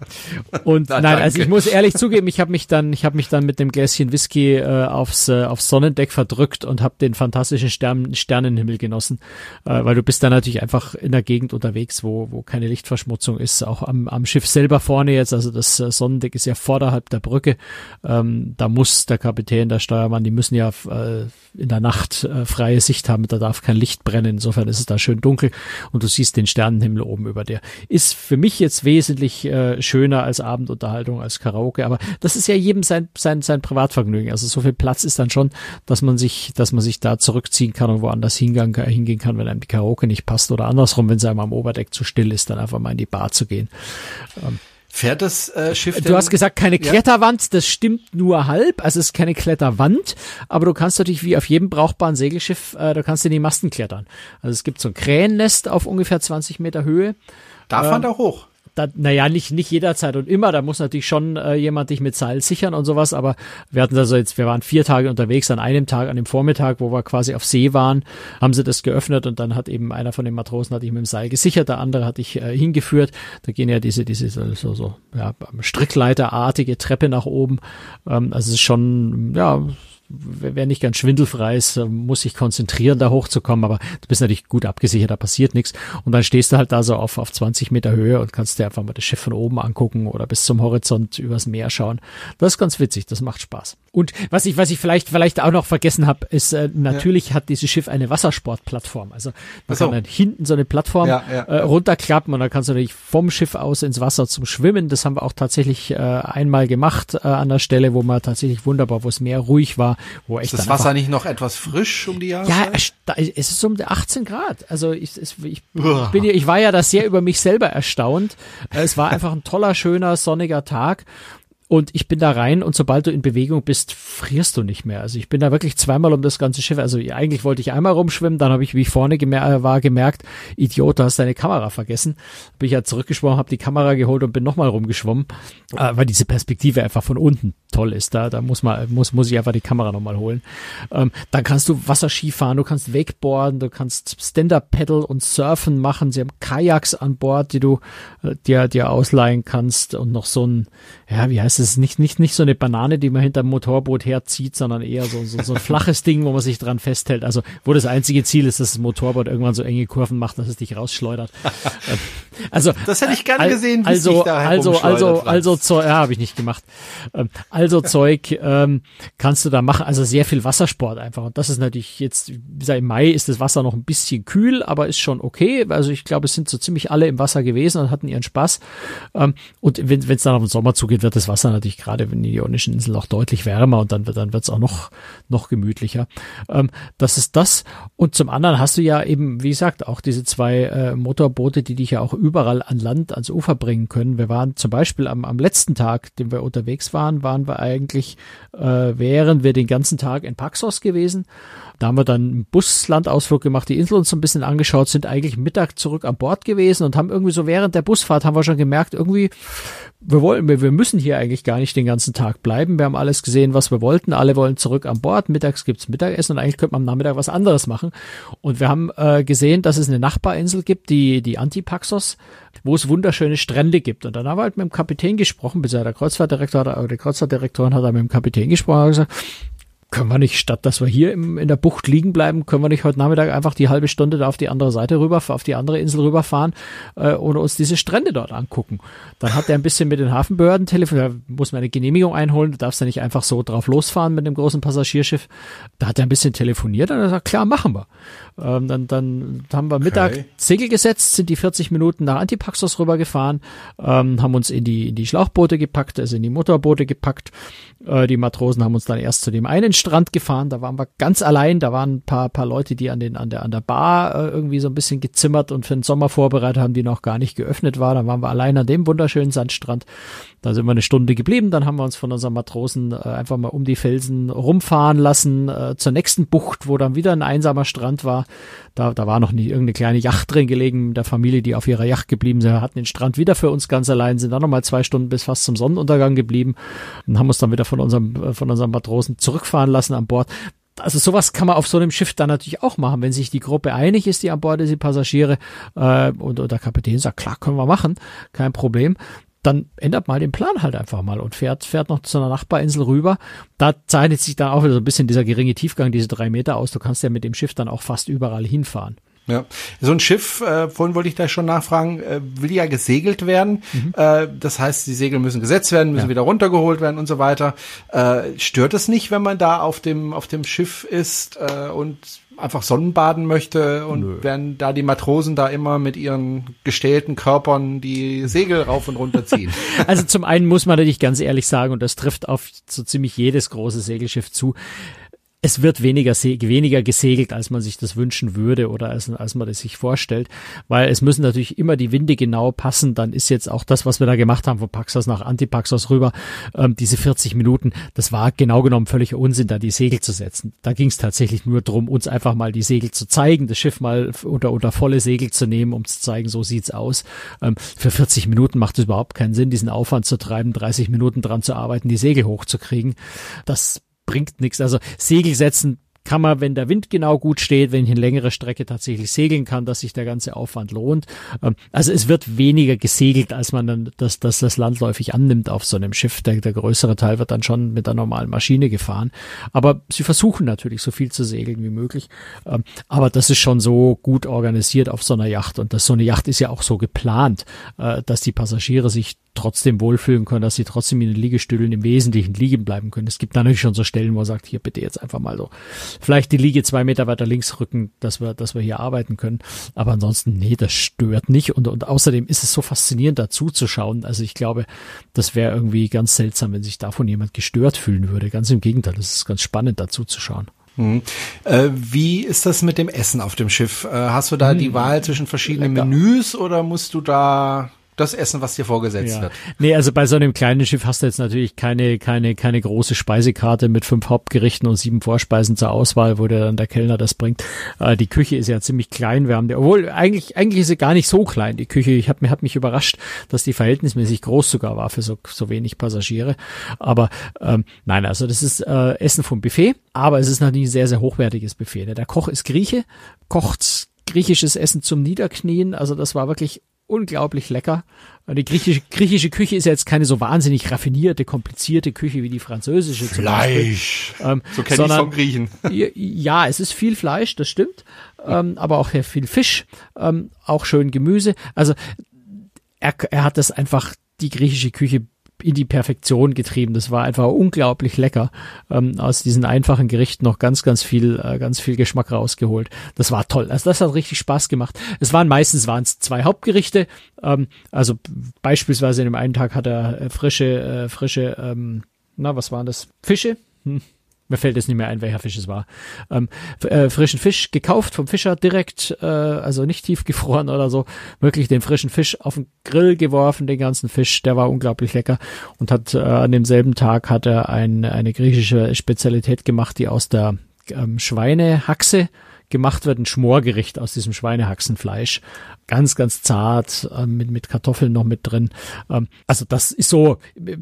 S3: und Na, nein, also ich muss ehrlich zugeben, ich habe mich dann, ich habe mich dann mit dem Gläschen Whisky äh, aufs, äh, aufs Sonnendeck verdrückt und habe den fantastischen Stern, Sternenhimmel genossen, äh, weil du bist da natürlich einfach in der Gegend unterwegs, wo, wo keine Lichtverschmutzung ist, auch am, am Schiff selber vorne jetzt, also das äh, Sonnendeck ist ja vorderhalb der Brücke, ähm, da muss der Kapitän, der Steuermann, die müssen ja äh, in der Nacht äh, freie Sicht haben, da darf kein Licht brennen, insofern ist es da schön dunkel und du siehst den Sternenhimmel oben über dir. Ist für mich jetzt wesentlich äh, schöner als Abendunterhaltung, als Karaoke, aber das ist ja jedem sein, sein, sein Privatvergnügen. Also so viel Platz ist dann schon, dass man sich, dass man sich da zurückziehen kann und woanders hingehen, hingehen kann, wenn einem die Karaoke nicht passt oder andersrum, wenn es einem am Oberdeck zu still ist, dann einfach mal in die Bar zu gehen.
S2: Ähm, Fährt das äh, Schiff
S3: Du hast gesagt, keine Kletterwand, ja? das stimmt nur halb, also es ist keine Kletterwand, aber du kannst natürlich wie auf jedem brauchbaren Segelschiff, äh, da kannst du in die Masten klettern. Also es gibt so ein Krähennest auf ungefähr 20 Meter Höhe.
S2: Darf man ähm, da hoch?
S3: Da, naja, nicht, nicht jederzeit und immer, da muss natürlich schon äh, jemand dich mit Seil sichern und sowas, aber wir hatten also jetzt, wir waren vier Tage unterwegs, an einem Tag, an dem Vormittag, wo wir quasi auf See waren, haben sie das geöffnet und dann hat eben einer von den Matrosen hat ich mit dem Seil gesichert, der andere hatte ich äh, hingeführt, da gehen ja diese, diese so, so, ja, Strickleiterartige Treppe nach oben, ähm, also es ist schon, ja, wer nicht ganz schwindelfrei ist, muss sich konzentrieren, da hochzukommen, aber du bist natürlich gut abgesichert, da passiert nichts. Und dann stehst du halt da so auf, auf 20 Meter Höhe und kannst dir einfach mal das Schiff von oben angucken oder bis zum Horizont übers Meer schauen. Das ist ganz witzig, das macht Spaß. Und was ich, was ich vielleicht, vielleicht auch noch vergessen habe, ist, äh, natürlich ja. hat dieses Schiff eine Wassersportplattform. Also man so. kann dann hinten so eine Plattform ja, ja, äh, runterklappen und dann kannst du natürlich vom Schiff aus ins Wasser zum Schwimmen. Das haben wir auch tatsächlich äh, einmal gemacht äh, an der Stelle, wo man tatsächlich wunderbar, wo es mehr ruhig war, wo
S2: echt. Ist das Wasser nicht noch etwas frisch um die
S3: Jahreszeit? Ja, es ist um 18 Grad. Also ich, ich, ich bin, ich war ja da sehr über mich selber erstaunt. Es war einfach ein toller, schöner, sonniger Tag und ich bin da rein und sobald du in Bewegung bist, frierst du nicht mehr. Also ich bin da wirklich zweimal um das ganze Schiff. Also eigentlich wollte ich einmal rumschwimmen, dann habe ich, wie ich vorne gemer äh, war, gemerkt, Idiot, du hast deine Kamera vergessen. Bin ich ja zurückgeschwommen, habe die Kamera geholt und bin nochmal rumgeschwommen, äh, weil diese Perspektive einfach von unten toll ist. Da, da muss man, muss, muss ich einfach die Kamera nochmal holen. Ähm, dann kannst du Wasserski fahren, du kannst Wakeboarden, du kannst Stand-Up-Paddle und Surfen machen. Sie haben Kajaks an Bord, die du äh, dir, dir ausleihen kannst und noch so ein, ja, wie heißt es? Ist nicht, nicht, nicht so eine Banane, die man hinter dem Motorboot herzieht, sondern eher so, so, so ein [LAUGHS] flaches Ding, wo man sich dran festhält. Also, wo das einzige Ziel ist, dass das Motorboot irgendwann so enge Kurven macht, dass es dich rausschleudert. [LAUGHS]
S2: Ähm, also, das hätte ich gerne gesehen,
S3: wie also, da also, also, also, Zeug, ja, habe ich nicht gemacht. Ähm, also Zeug ähm, kannst du da machen. Also sehr viel Wassersport einfach. Und das ist natürlich jetzt, wie gesagt, im Mai ist das Wasser noch ein bisschen kühl, aber ist schon okay. Also ich glaube, es sind so ziemlich alle im Wasser gewesen und hatten ihren Spaß. Ähm, und wenn es dann auf den Sommer zugeht, wird das Wasser natürlich gerade in den Ionischen Inseln auch deutlich wärmer und dann wird dann wird's auch noch noch gemütlicher. Ähm, das ist das. Und zum anderen hast du ja eben, wie gesagt, auch diese zwei äh, Motorboote, die dich ja auch überall an Land ans Ufer bringen können. Wir waren zum Beispiel am, am letzten Tag, den wir unterwegs waren, waren wir eigentlich, äh, wären wir den ganzen Tag in Paxos gewesen. Da haben wir dann einen Buslandausflug gemacht, die Insel uns so ein bisschen angeschaut, sind eigentlich Mittag zurück an Bord gewesen und haben irgendwie so während der Busfahrt haben wir schon gemerkt, irgendwie wir wollen, wir, wir müssen hier eigentlich gar nicht den ganzen Tag bleiben. Wir haben alles gesehen, was wir wollten. Alle wollen zurück an Bord. Mittags gibt's Mittagessen und eigentlich könnte man am Nachmittag was anderes machen. Und wir haben äh, gesehen, dass es eine Nachbarinsel gibt, die, die Antipaxos, wo es wunderschöne Strände gibt. Und dann haben wir halt mit dem Kapitän gesprochen, bis der Kreuzfahrtdirektor, oder der Kreuzfahrtdirektorin hat da mit dem Kapitän gesprochen und gesagt, können wir nicht, statt dass wir hier im, in der Bucht liegen bleiben, können wir nicht heute Nachmittag einfach die halbe Stunde da auf die andere Seite rüber, auf die andere Insel rüberfahren äh, und uns diese Strände dort angucken. Dann hat er ein bisschen mit den Hafenbehörden telefoniert, da muss man eine Genehmigung einholen, du darfst ja nicht einfach so drauf losfahren mit dem großen Passagierschiff. Da hat er ein bisschen telefoniert und er sagt, klar, machen wir. Ähm, dann, dann haben wir Mittag okay. Segel gesetzt, sind die 40 Minuten nach Antipaxos rübergefahren, ähm, haben uns in die, in die Schlauchboote gepackt, also in die Motorboote gepackt. Äh, die Matrosen haben uns dann erst zu dem einen Strand gefahren, da waren wir ganz allein, da waren ein paar, paar Leute, die an, den, an, der, an der Bar äh, irgendwie so ein bisschen gezimmert und für den Sommer vorbereitet haben, die noch gar nicht geöffnet war. Dann waren wir allein an dem wunderschönen Sandstrand. Da sind wir eine Stunde geblieben, dann haben wir uns von unseren Matrosen äh, einfach mal um die Felsen rumfahren lassen, äh, zur nächsten Bucht, wo dann wieder ein einsamer Strand war. Da, da war noch nie irgendeine kleine Yacht drin gelegen der Familie, die auf ihrer Yacht geblieben sind. Wir hatten den Strand wieder für uns ganz allein, sind dann nochmal zwei Stunden bis fast zum Sonnenuntergang geblieben und haben uns dann wieder von unserem, äh, von unserem Matrosen zurückfahren lassen an Bord also sowas kann man auf so einem Schiff dann natürlich auch machen, wenn sich die Gruppe einig ist, die an Bord ist, die Passagiere äh, und, und der Kapitän sagt, klar, können wir machen, kein Problem dann ändert mal den Plan halt einfach mal und fährt, fährt noch zu einer Nachbarinsel rüber. Da zeichnet sich dann auch wieder so ein bisschen dieser geringe Tiefgang, diese drei Meter aus. Du kannst ja mit dem Schiff dann auch fast überall hinfahren.
S2: Ja, so ein Schiff, äh, vorhin wollte ich da schon nachfragen, äh, will ja gesegelt werden. Mhm. Äh, das heißt, die Segel müssen gesetzt werden, müssen ja. wieder runtergeholt werden und so weiter. Äh, stört es nicht, wenn man da auf dem auf dem Schiff ist äh, und einfach Sonnenbaden möchte und Nö. werden da die Matrosen da immer mit ihren gestählten Körpern die Segel rauf und runter ziehen. [LAUGHS]
S3: Also zum einen muss man natürlich ganz ehrlich sagen, und das trifft auf so ziemlich jedes große Segelschiff zu, es wird weniger, weniger gesegelt, als man sich das wünschen würde oder als, als man das sich vorstellt, weil es müssen natürlich immer die Winde genau passen. Dann ist jetzt auch das, was wir da gemacht haben, von Paxos nach Antipaxos rüber, ähm, diese 40 Minuten, das war genau genommen völlig Unsinn, da die Segel zu setzen. Da ging es tatsächlich nur darum, uns einfach mal die Segel zu zeigen, das Schiff mal unter, unter volle Segel zu nehmen, um zu zeigen, so sieht's aus. Ähm, für 40 Minuten macht es überhaupt keinen Sinn, diesen Aufwand zu treiben, 30 Minuten dran zu arbeiten, die Segel hochzukriegen. Das bringt nichts. Also Segel setzen kann man, wenn der Wind genau gut steht, wenn ich eine längere Strecke tatsächlich segeln kann, dass sich der ganze Aufwand lohnt. Ähm, also es wird weniger gesegelt, als man dann das, das, das landläufig annimmt auf so einem Schiff. Der, der größere Teil wird dann schon mit der normalen Maschine gefahren. Aber sie versuchen natürlich so viel zu segeln wie möglich. Ähm, aber das ist schon so gut organisiert auf so einer Yacht. Und das, so eine Yacht ist ja auch so geplant, äh, dass die Passagiere sich trotzdem wohlfühlen können, dass sie trotzdem in den Liegestühlen im Wesentlichen liegen bleiben können. Es gibt natürlich schon so Stellen, wo man sagt, hier bitte jetzt einfach mal so, vielleicht die Liege zwei Meter weiter links rücken, dass wir, dass wir hier arbeiten können. Aber ansonsten, nee, das stört nicht. Und, und außerdem ist es so faszinierend dazu zu schauen. Also ich glaube, das wäre irgendwie ganz seltsam, wenn sich davon jemand gestört fühlen würde. Ganz im Gegenteil, es ist ganz spannend dazu zu schauen.
S2: Hm. Äh, wie ist das mit dem Essen auf dem Schiff? Äh, hast du da hm. die Wahl zwischen verschiedenen Menüs oder musst du da das Essen, was dir vorgesetzt ja. wird.
S3: Nee, also bei so einem kleinen Schiff hast du jetzt natürlich keine, keine, keine große Speisekarte mit fünf Hauptgerichten und sieben Vorspeisen zur Auswahl, wo der dann der Kellner das bringt. Äh, die Küche ist ja ziemlich klein. Wir haben die, obwohl eigentlich, eigentlich ist sie gar nicht so klein, die Küche. Ich habe mich, hab mich überrascht, dass die verhältnismäßig groß sogar war für so, so wenig Passagiere. Aber ähm, nein, also das ist äh, Essen vom Buffet, aber es ist natürlich ein sehr, sehr hochwertiges Buffet. Ne? Der Koch ist Grieche, kocht griechisches Essen zum Niederknien. Also das war wirklich unglaublich lecker. Die griechische, griechische Küche ist ja jetzt keine so wahnsinnig raffinierte, komplizierte Küche wie die französische.
S2: Fleisch. Ähm, so kenne ich vom Griechen. [LAUGHS]
S3: Ja, es ist viel Fleisch, das stimmt. Ähm, aber auch viel Fisch, ähm, auch schön Gemüse. Also er, er hat das einfach die griechische Küche in die Perfektion getrieben. Das war einfach unglaublich lecker. Ähm, aus diesen einfachen Gerichten noch ganz, ganz viel, äh, ganz viel Geschmack rausgeholt. Das war toll. Also das hat richtig Spaß gemacht. Es waren meistens waren es zwei Hauptgerichte. Ähm, also beispielsweise in dem einen Tag hat er äh, frische, äh, frische, ähm, na was waren das? Fische. Hm mir fällt jetzt nicht mehr ein, welcher Fisch es war. Ähm, äh, frischen Fisch gekauft vom Fischer direkt, äh, also nicht tiefgefroren oder so, wirklich den frischen Fisch auf den Grill geworfen, den ganzen Fisch, der war unglaublich lecker. Und hat äh, an demselben Tag hat er ein, eine griechische Spezialität gemacht, die aus der ähm, Schweinehaxe gemacht wird, ein Schmorgericht aus diesem Schweinehaxenfleisch. Ganz, ganz zart, äh, mit, mit Kartoffeln noch mit drin. Ähm, also das ist so,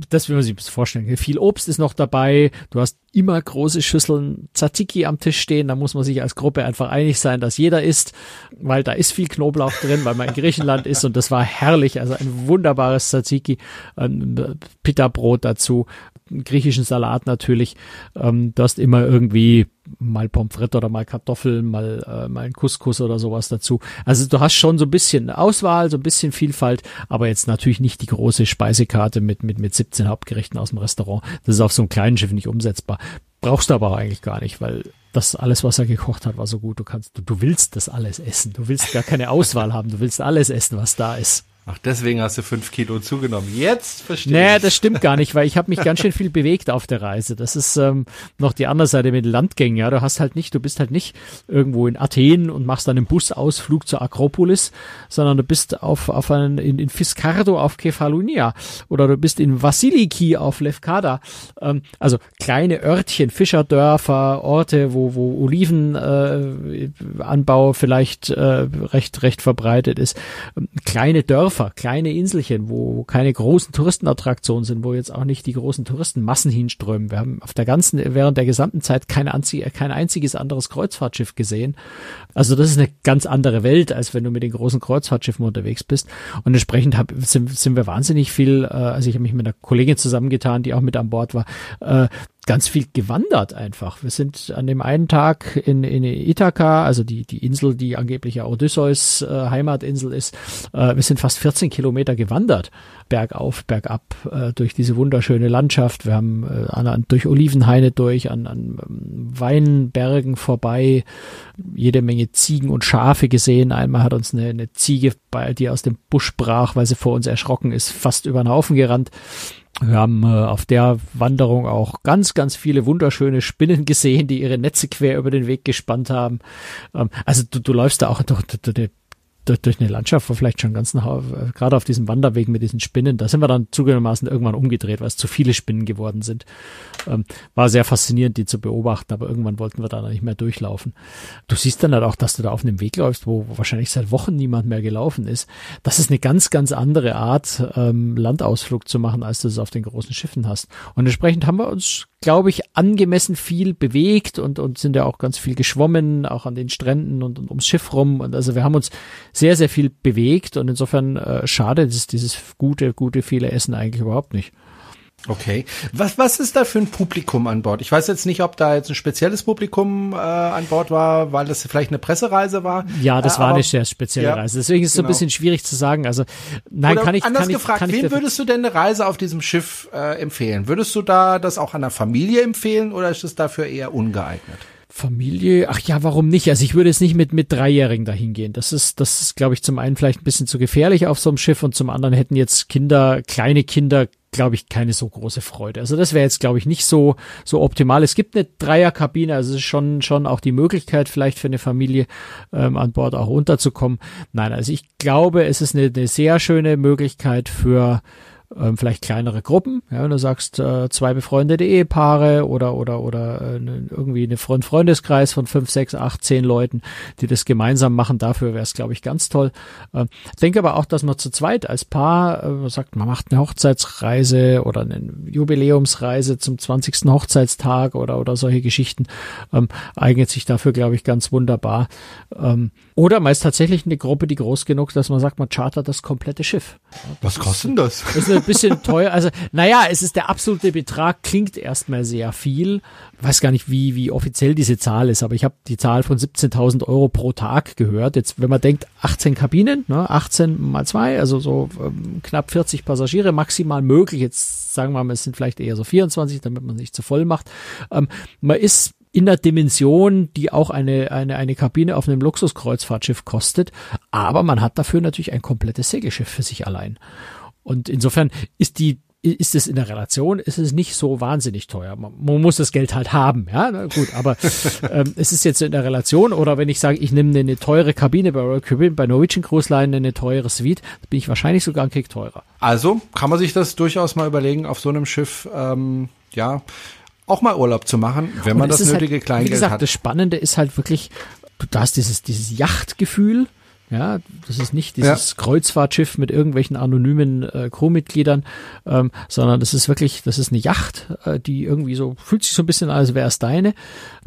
S3: das will man sich vorstellen. Viel Obst ist noch dabei. Du hast immer große Schüsseln Tzatziki am Tisch stehen. Da muss man sich als Gruppe einfach einig sein, dass jeder isst, weil da ist viel Knoblauch drin, weil man in Griechenland ist und das war herrlich. Also ein wunderbares Tzatziki, ein Pita-Brot dazu, einen griechischen Salat natürlich. Ähm, du hast immer irgendwie mal Pommes frites oder mal Kartoffeln, mal, äh, mal ein Couscous oder sowas dazu. Also du hast schon so ein bisschen Auswahl, so ein bisschen Vielfalt, aber jetzt natürlich nicht die große Speisekarte mit, mit, mit 17 Hauptgerichten aus dem Restaurant. Das ist auf so einem kleinen Schiff nicht umsetzbar. Brauchst du aber auch eigentlich gar nicht, weil das alles, was er gekocht hat, war so gut. Du kannst, du, du willst das alles essen. Du willst gar keine Auswahl haben. Du willst alles essen, was da ist.
S2: Ach, deswegen hast du fünf Kilo zugenommen. Jetzt verstehe
S3: nee, ich. Nee, das stimmt gar nicht, weil ich habe mich [LAUGHS] ganz schön viel bewegt auf der Reise. Das ist ähm, noch die andere Seite mit Landgängen. Ja, du hast halt nicht, du bist halt nicht irgendwo in Athen und machst dann einen Busausflug zur Akropolis, sondern du bist auf, auf einen, in, in Fiscardo auf Kefalonia oder du bist in Vasiliki auf Lefkada. Ähm, also kleine Örtchen, Fischerdörfer, Orte, wo, wo Olivenanbau äh, vielleicht äh, recht, recht verbreitet ist. Ähm, kleine Dörfer Dörfer, kleine Inselchen, wo keine großen Touristenattraktionen sind, wo jetzt auch nicht die großen Touristenmassen hinströmen. Wir haben auf der ganzen, während der gesamten Zeit kein, kein einziges anderes Kreuzfahrtschiff gesehen. Also das ist eine ganz andere Welt, als wenn du mit den großen Kreuzfahrtschiffen unterwegs bist. Und entsprechend hab, sind, sind wir wahnsinnig viel, äh, also ich habe mich mit einer Kollegin zusammengetan, die auch mit an Bord war, äh, ganz viel gewandert einfach. Wir sind an dem einen Tag in, in Ithaka, also die, die Insel, die angeblich ja Odysseus äh, Heimatinsel ist, äh, wir sind fast 14 Kilometer gewandert, bergauf, bergab, äh, durch diese wunderschöne Landschaft. Wir haben äh, an, durch Olivenhaine durch, an, an ähm, Weinbergen vorbei, jede Menge Ziegen und Schafe gesehen. Einmal hat uns eine, eine Ziege, die aus dem Busch brach, weil sie vor uns erschrocken ist, fast über den Haufen gerannt. Wir haben äh, auf der Wanderung auch ganz, ganz viele wunderschöne Spinnen gesehen, die ihre Netze quer über den Weg gespannt haben. Ähm, also du, du läufst da auch durch, durch, durch, durch eine Landschaft war vielleicht schon ganz nach, äh, gerade auf diesem Wanderweg mit diesen Spinnen, da sind wir dann zugegebenermaßen irgendwann umgedreht, weil es zu viele Spinnen geworden sind. Ähm, war sehr faszinierend, die zu beobachten, aber irgendwann wollten wir da nicht mehr durchlaufen. Du siehst dann halt auch, dass du da auf einem Weg läufst, wo, wo wahrscheinlich seit Wochen niemand mehr gelaufen ist. Das ist eine ganz, ganz andere Art, ähm, Landausflug zu machen, als du es auf den großen Schiffen hast. Und entsprechend haben wir uns glaube ich, angemessen viel bewegt und, und sind ja auch ganz viel geschwommen, auch an den Stränden und, und ums Schiff rum. Und also wir haben uns sehr, sehr viel bewegt und insofern äh, schade ist dieses gute, gute, viele Essen eigentlich überhaupt nicht.
S2: Okay. Was, was ist da für ein Publikum an Bord? Ich weiß jetzt nicht, ob da jetzt ein spezielles Publikum äh, an Bord war, weil das vielleicht eine Pressereise war.
S3: Ja, das äh, war aber, eine sehr spezielle ja, Reise. Deswegen ist es genau. so ein genau. bisschen schwierig zu sagen. Also nein, Oder kann ich
S2: anders
S3: kann
S2: gefragt,
S3: ich, kann
S2: wem
S3: ich
S2: würdest du denn eine Reise auf diesem Schiff äh, empfehlen? Würdest du da das auch einer Familie empfehlen oder ist es dafür eher ungeeignet?
S3: Familie, ach ja, warum nicht? Also ich würde jetzt nicht mit mit Dreijährigen dahin gehen. Das ist, das ist, glaube ich, zum einen vielleicht ein bisschen zu gefährlich auf so einem Schiff und zum anderen hätten jetzt Kinder, kleine Kinder, glaube ich, keine so große Freude. Also das wäre jetzt, glaube ich, nicht so so optimal. Es gibt eine Dreierkabine, also es ist schon schon auch die Möglichkeit, vielleicht für eine Familie ähm, an Bord auch unterzukommen. Nein, also ich glaube, es ist eine, eine sehr schöne Möglichkeit für ähm, vielleicht kleinere Gruppen, ja, wenn du sagst, äh, zwei befreundete Ehepaare oder oder oder äh, ne, irgendwie eine Freund Freundeskreis von fünf, sechs, acht, zehn Leuten, die das gemeinsam machen, dafür wäre es, glaube ich, ganz toll. Ähm, denke aber auch, dass man zu zweit als Paar äh, sagt, man macht eine Hochzeitsreise oder eine Jubiläumsreise zum 20. Hochzeitstag oder oder solche Geschichten, ähm, eignet sich dafür, glaube ich, ganz wunderbar. Ähm, oder meist tatsächlich eine Gruppe, die groß genug, dass man sagt, man chartert das komplette Schiff.
S2: Was kostet denn das?
S3: Das ist ein bisschen teuer. Also, naja, es ist der absolute Betrag, klingt erstmal sehr viel. Ich weiß gar nicht, wie, wie offiziell diese Zahl ist, aber ich habe die Zahl von 17.000 Euro pro Tag gehört. Jetzt, wenn man denkt, 18 Kabinen, ne, 18 mal zwei, also so ähm, knapp 40 Passagiere maximal möglich. Jetzt sagen wir mal, es sind vielleicht eher so 24, damit man sich zu voll macht. Ähm, man ist in der Dimension, die auch eine, eine, eine Kabine auf einem Luxuskreuzfahrtschiff kostet. Aber man hat dafür natürlich ein komplettes Segelschiff für sich allein. Und insofern ist die ist es in der Relation, ist es nicht so wahnsinnig teuer. Man, man muss das Geld halt haben, ja, Na, gut, aber [LAUGHS] ähm, es ist jetzt in der Relation oder wenn ich sage, ich nehme eine teure Kabine bei Royal Caribbean, bei Norwegian Cruise Line eine teure Suite, bin ich wahrscheinlich sogar ein Kick teurer.
S2: Also kann man sich das durchaus mal überlegen, auf so einem Schiff, ähm, ja, auch mal Urlaub zu machen, wenn man das halt nötige halt, Kleingeld
S3: wie gesagt,
S2: hat.
S3: Das Spannende ist halt wirklich, du hast dieses, dieses Yachtgefühl, ja, das ist nicht dieses ja. Kreuzfahrtschiff mit irgendwelchen anonymen äh, Crewmitgliedern, ähm, sondern das ist wirklich, das ist eine Yacht, äh, die irgendwie so, fühlt sich so ein bisschen an, als wäre es deine.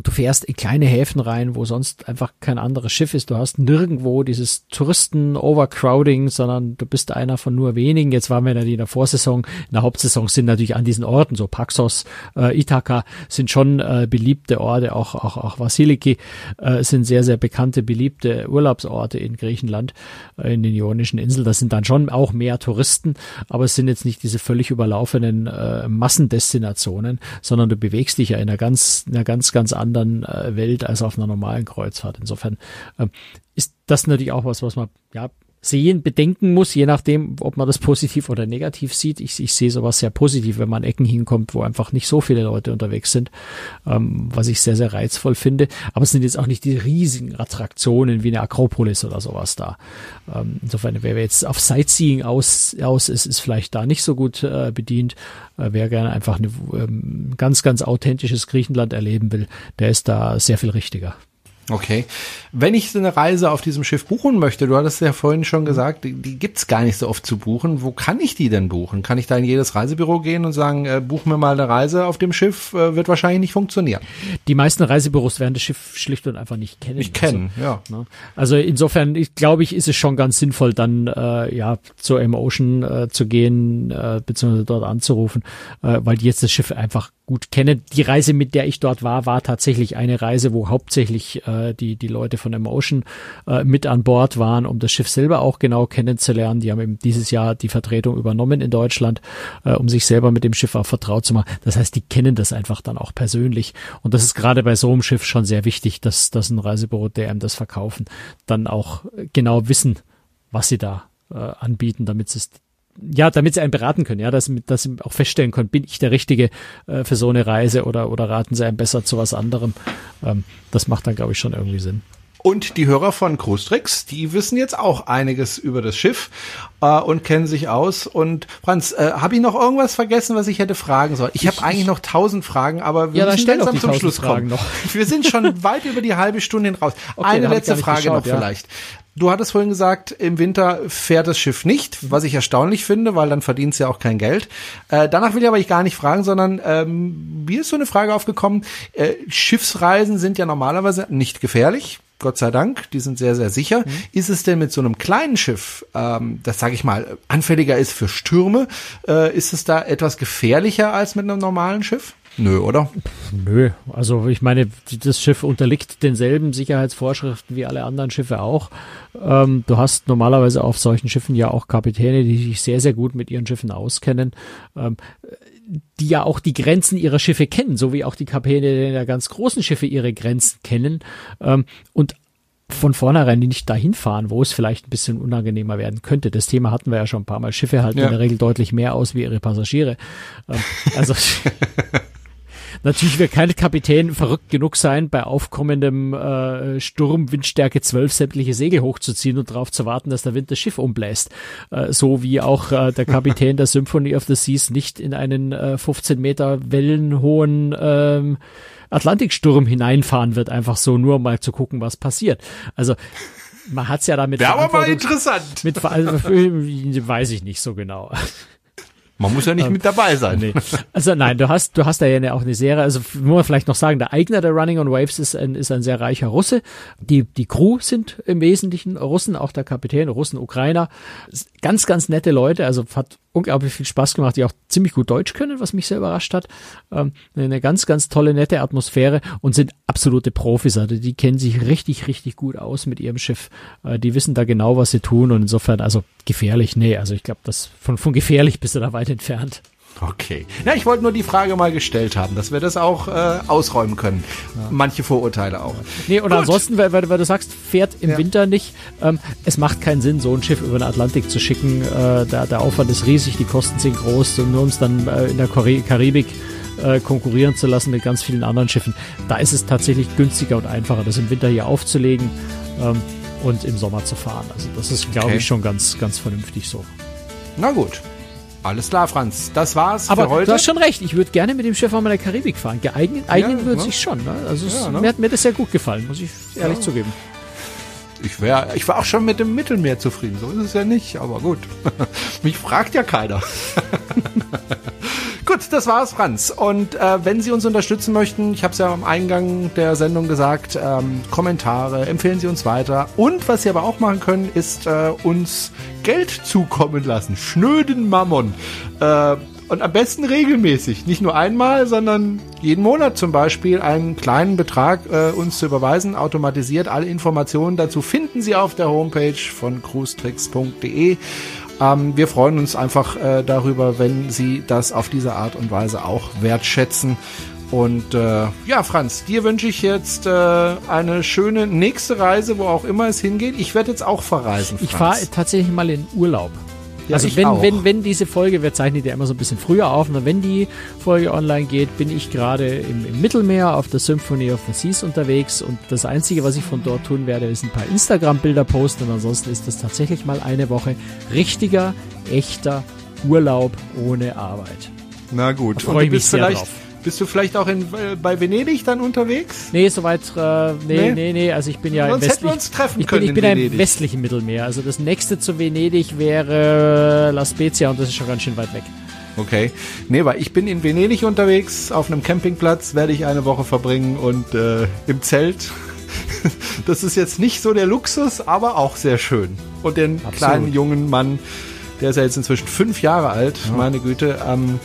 S3: Du fährst in kleine Häfen rein, wo sonst einfach kein anderes Schiff ist. Du hast nirgendwo dieses Touristen-Overcrowding, sondern du bist einer von nur wenigen. Jetzt waren wir natürlich in der Vorsaison, in der Hauptsaison sind natürlich an diesen Orten, so Paxos, äh, Ithaka, sind schon äh, beliebte Orte, auch, auch, auch Vasiliki äh, sind sehr, sehr bekannte, beliebte Urlaubsorte in Griechenland. Griechenland, äh, in den Ionischen Inseln. Das sind dann schon auch mehr Touristen, aber es sind jetzt nicht diese völlig überlaufenen äh, Massendestinationen, sondern du bewegst dich ja in einer ganz, einer ganz, ganz anderen äh, Welt als auf einer normalen Kreuzfahrt. Insofern äh, ist das natürlich auch was, was man ja sehen, bedenken muss, je nachdem, ob man das positiv oder negativ sieht. Ich, ich sehe sowas sehr positiv, wenn man Ecken hinkommt, wo einfach nicht so viele Leute unterwegs sind, ähm, was ich sehr, sehr reizvoll finde. Aber es sind jetzt auch nicht die riesigen Attraktionen wie eine Akropolis oder sowas da. Ähm, insofern, wer jetzt auf Sightseeing aus, aus ist, ist vielleicht da nicht so gut äh, bedient. Äh, wer gerne einfach ein ähm, ganz, ganz authentisches Griechenland erleben will, der ist da sehr viel richtiger.
S2: Okay. Wenn ich so eine Reise auf diesem Schiff buchen möchte, du hattest ja vorhin schon gesagt, die, die gibt's gar nicht so oft zu buchen. Wo kann ich die denn buchen? Kann ich da in jedes Reisebüro gehen und sagen, äh, buch mir mal eine Reise auf dem Schiff? Äh, wird wahrscheinlich nicht funktionieren.
S3: Die meisten Reisebüros werden das Schiff schlicht und einfach nicht kennen.
S2: Nicht kennen, also, ja.
S3: Ne? Also insofern, ich glaube ich, ist es schon ganz sinnvoll, dann äh, ja zur M-Ocean äh, zu gehen, äh, beziehungsweise dort anzurufen, äh, weil die jetzt das Schiff einfach gut kennen. Die Reise, mit der ich dort war, war tatsächlich eine Reise, wo hauptsächlich äh, die, die Leute von Emotion äh, mit an Bord waren, um das Schiff selber auch genau kennenzulernen. Die haben eben dieses Jahr die Vertretung übernommen in Deutschland, äh, um sich selber mit dem Schiff auch vertraut zu machen. Das heißt, die kennen das einfach dann auch persönlich. Und das ist gerade bei so einem Schiff schon sehr wichtig, dass, dass ein Reisebüro, der einem das verkaufen, dann auch genau wissen, was sie da äh, anbieten, damit es ja, damit sie einen beraten können, ja, dass, dass sie auch feststellen können, bin ich der Richtige äh, für so eine Reise oder, oder raten sie einem besser zu was anderem. Ähm, das macht dann, glaube ich, schon irgendwie Sinn.
S2: Und die Hörer von Cruistricks, die wissen jetzt auch einiges über das Schiff äh, und kennen sich aus. Und Franz, äh, habe ich noch irgendwas vergessen, was ich hätte fragen sollen? Ich, habe eigentlich noch tausend Fragen, aber
S3: wir ja, müssen langsam zum Schluss kommen. Noch.
S2: Wir sind schon [LAUGHS] weit über die halbe Stunde hin raus. Okay, Eine letzte Frage geschaut, noch ja. vielleicht. Du hattest vorhin gesagt, im Winter fährt das Schiff nicht, was ich erstaunlich finde, weil dann verdient es ja auch kein Geld. Äh, danach will ich aber ich gar nicht fragen, sondern ähm, mir ist so eine Frage aufgekommen. Äh, Schiffsreisen sind ja normalerweise nicht gefährlich. Gott sei Dank, die sind sehr, sehr sicher. Mhm. Ist es denn mit so einem kleinen Schiff, ähm, das sage ich mal, anfälliger ist für Stürme, äh, ist es da etwas gefährlicher als mit einem normalen Schiff? Nö, oder?
S3: Nö, also ich meine, das Schiff unterliegt denselben Sicherheitsvorschriften wie alle anderen Schiffe auch. Ähm, du hast normalerweise auf solchen Schiffen ja auch Kapitäne, die sich sehr, sehr gut mit ihren Schiffen auskennen, ähm, die ja auch die Grenzen ihrer Schiffe kennen, so wie auch die Kapitäne der ganz großen Schiffe ihre Grenzen kennen. Ähm, und von vornherein nicht dahin fahren, wo es vielleicht ein bisschen unangenehmer werden könnte. Das Thema hatten wir ja schon ein paar Mal. Schiffe halten ja. in der Regel deutlich mehr aus wie ihre Passagiere. Ähm, also [LAUGHS] [LAUGHS] Natürlich wird kein Kapitän verrückt genug sein, bei aufkommendem äh, Sturm Windstärke 12 sämtliche Segel hochzuziehen und darauf zu warten, dass der Wind das Schiff umbläst. Äh, so wie auch äh, der Kapitän der Symphony of the Seas nicht in einen äh, 15 Meter wellenhohen ähm, Atlantiksturm hineinfahren wird, einfach so nur mal zu gucken, was passiert. Also man hat's ja damit.
S2: Wäre aber mal interessant.
S3: Mit, also, [LAUGHS] weiß ich nicht so genau.
S2: Man muss ja nicht mit dabei sein. Nee.
S3: Also nein, du hast, du hast da ja auch eine Serie, also muss man vielleicht noch sagen, der Eigner der Running on Waves ist ein, ist ein sehr reicher Russe. Die, die Crew sind im Wesentlichen Russen, auch der Kapitän, Russen, Ukrainer. Ganz, ganz nette Leute, also hat unglaublich viel Spaß gemacht, die auch ziemlich gut Deutsch können, was mich sehr überrascht hat. Ähm, eine ganz, ganz tolle, nette Atmosphäre und sind absolute Profis. Also die kennen sich richtig, richtig gut aus mit ihrem Schiff. Äh, die wissen da genau, was sie tun und insofern, also gefährlich, nee, also ich glaube, das von, von gefährlich bist du da weit entfernt.
S2: Okay. Ja, ich wollte nur die Frage mal gestellt haben, dass wir das auch äh, ausräumen können. Ja. Manche Vorurteile auch.
S3: Nee, und Gut. ansonsten, weil, weil, du sagst, fährt im ja. Winter nicht. Ähm, es macht keinen Sinn, so ein Schiff über den Atlantik zu schicken. Äh, der, der Aufwand ist riesig, die Kosten sind groß, und nur um es dann äh, in der Karibik äh, konkurrieren zu lassen mit ganz vielen anderen Schiffen. Da ist es tatsächlich günstiger und einfacher, das im Winter hier aufzulegen ähm, und im Sommer zu fahren. Also das ist, glaube okay. ich, schon ganz, ganz vernünftig so.
S2: Na gut. Alles klar, Franz. Das war's
S3: Aber
S2: für heute.
S3: du hast schon recht. Ich würde gerne mit dem Schiff auch mal in der Karibik fahren. Geeignet eignen ja, würde ne? sich schon. Ne? Also ja, ne? mir hat mir das sehr gut gefallen, muss ich ehrlich ja. zugeben.
S2: Ich, wär, ich war auch schon mit dem Mittelmeer zufrieden. So ist es ja nicht, aber gut. [LAUGHS] Mich fragt ja keiner. [LAUGHS] Gut, das war's, Franz. Und äh, wenn Sie uns unterstützen möchten, ich habe es ja am Eingang der Sendung gesagt, ähm, Kommentare, empfehlen Sie uns weiter. Und was Sie aber auch machen können, ist äh, uns Geld zukommen lassen. Schnöden Mammon. Äh, und am besten regelmäßig. Nicht nur einmal, sondern jeden Monat zum Beispiel einen kleinen Betrag äh, uns zu überweisen, automatisiert. Alle Informationen dazu finden Sie auf der Homepage von cruestricks.de. Ähm, wir freuen uns einfach äh, darüber, wenn Sie das auf diese Art und Weise auch wertschätzen. Und äh, ja, Franz, dir wünsche ich jetzt äh, eine schöne nächste Reise, wo auch immer es hingeht. Ich werde jetzt auch verreisen.
S3: Franz. Ich fahre tatsächlich mal in Urlaub. Ja, also wenn, wenn, wenn diese Folge, wir zeichnen die ja immer so ein bisschen früher auf, und wenn die Folge online geht, bin ich gerade im, im, Mittelmeer auf der Symphony of the Seas unterwegs und das Einzige, was ich von dort tun werde, ist ein paar Instagram-Bilder posten und ansonsten ist das tatsächlich mal eine Woche richtiger, echter Urlaub ohne Arbeit.
S2: Na gut, da freue ich mich sehr drauf. Bist du vielleicht auch in, äh, bei Venedig dann unterwegs?
S3: Nee, soweit, äh, nee, nee, nee, nee, also ich bin ja
S2: Sonst im westlichen, uns treffen
S3: ich bin, ich bin ja im westlichen Mittelmeer. Also das nächste zu Venedig wäre La Spezia und das ist schon ganz schön weit weg.
S2: Okay. Nee, weil ich bin in Venedig unterwegs, auf einem Campingplatz werde ich eine Woche verbringen und äh, im Zelt. [LAUGHS] das ist jetzt nicht so der Luxus, aber auch sehr schön. Und den Absolut. kleinen jungen Mann, der ist ja jetzt inzwischen fünf Jahre alt, ja. meine Güte, ähm,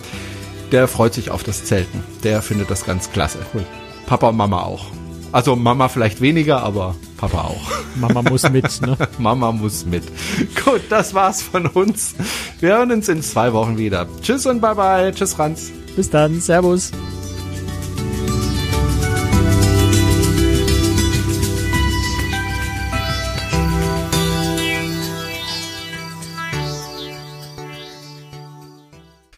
S2: der freut sich auf das Zelten. Der findet das ganz klasse. Cool. Papa und Mama auch. Also Mama vielleicht weniger, aber Papa auch.
S3: Mama muss mit, [LAUGHS] ne?
S2: Mama muss mit. Gut, das war's von uns. Wir hören uns in zwei Wochen wieder. Tschüss und bye bye. Tschüss, Franz.
S3: Bis dann. Servus.